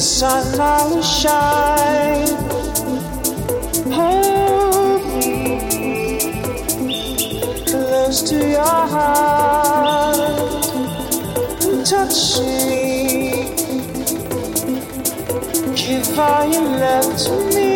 sun will shine. Hold me close to your heart. Touch me. Give all your love to me.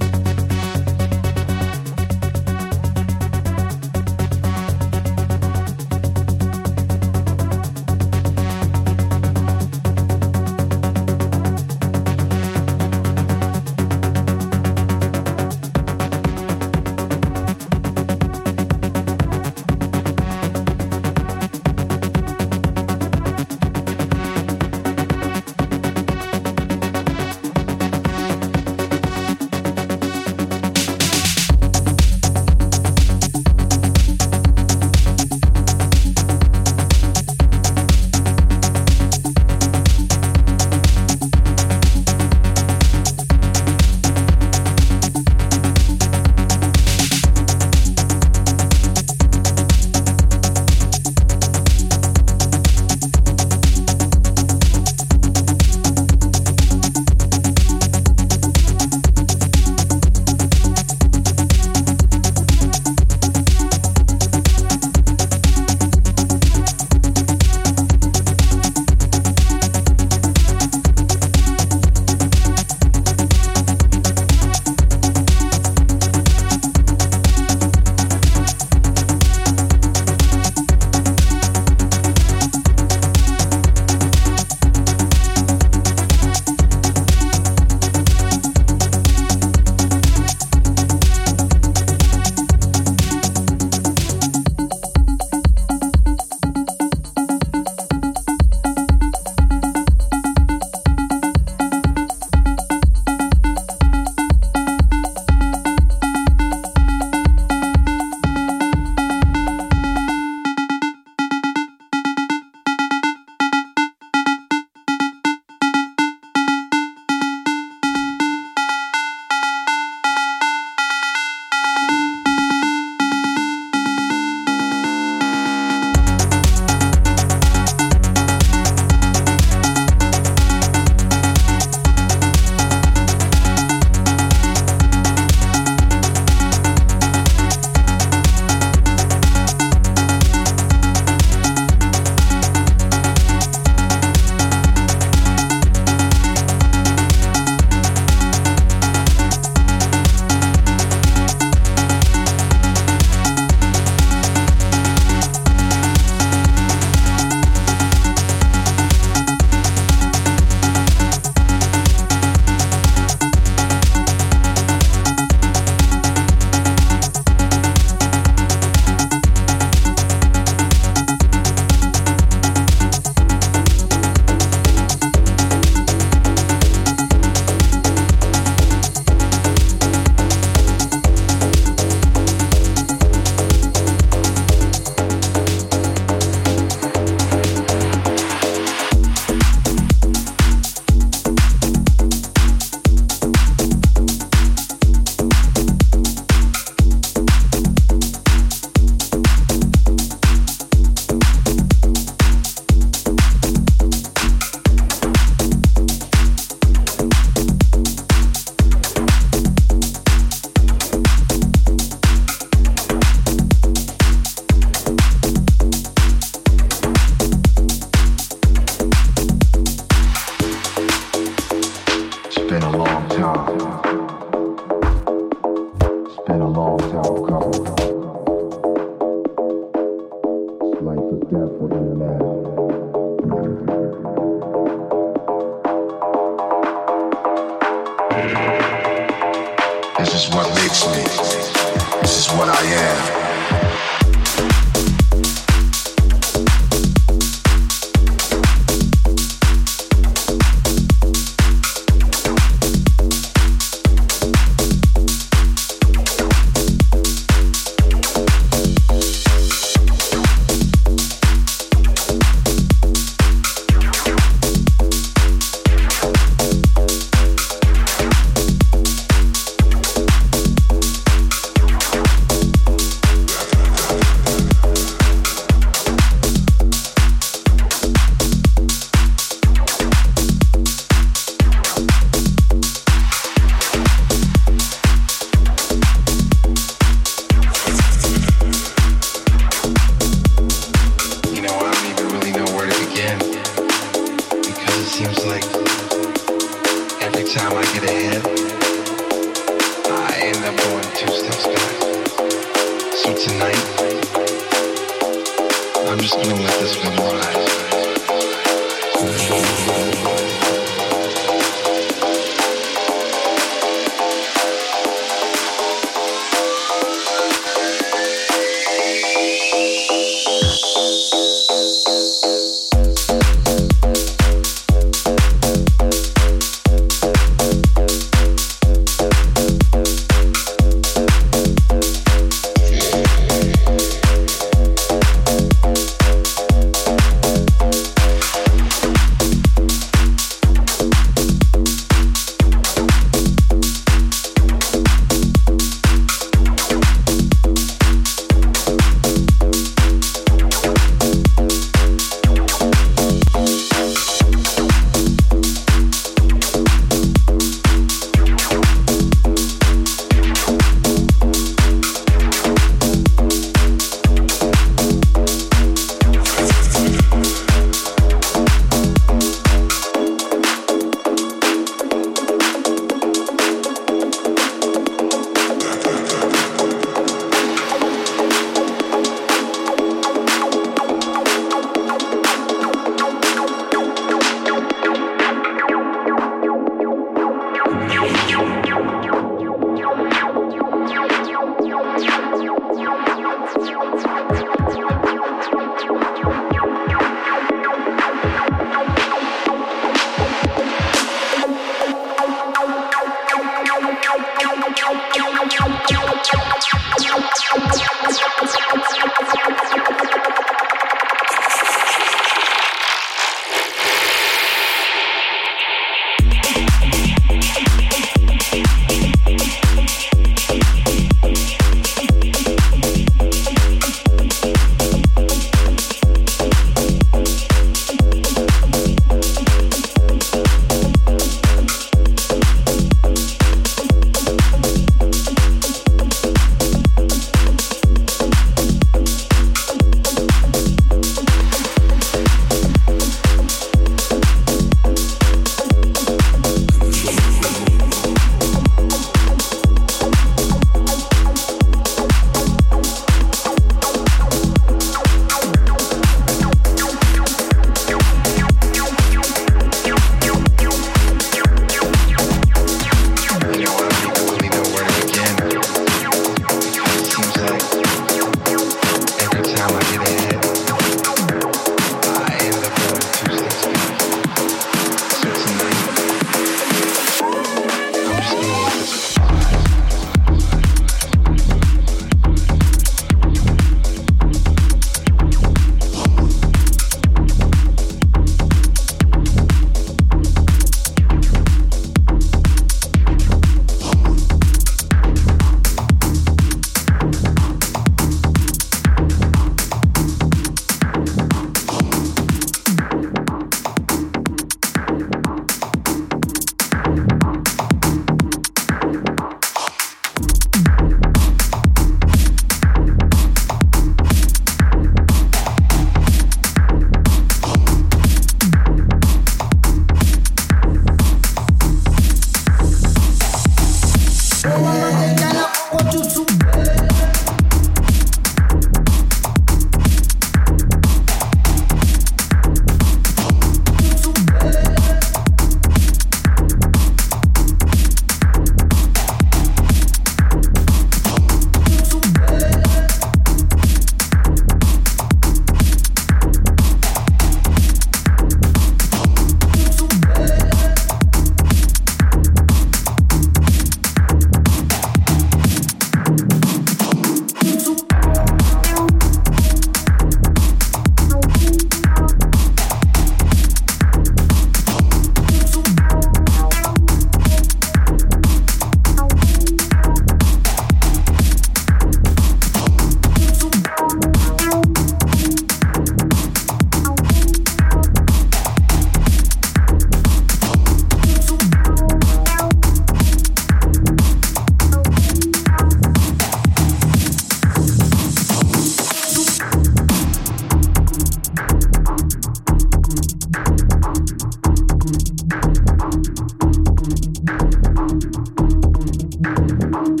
Thank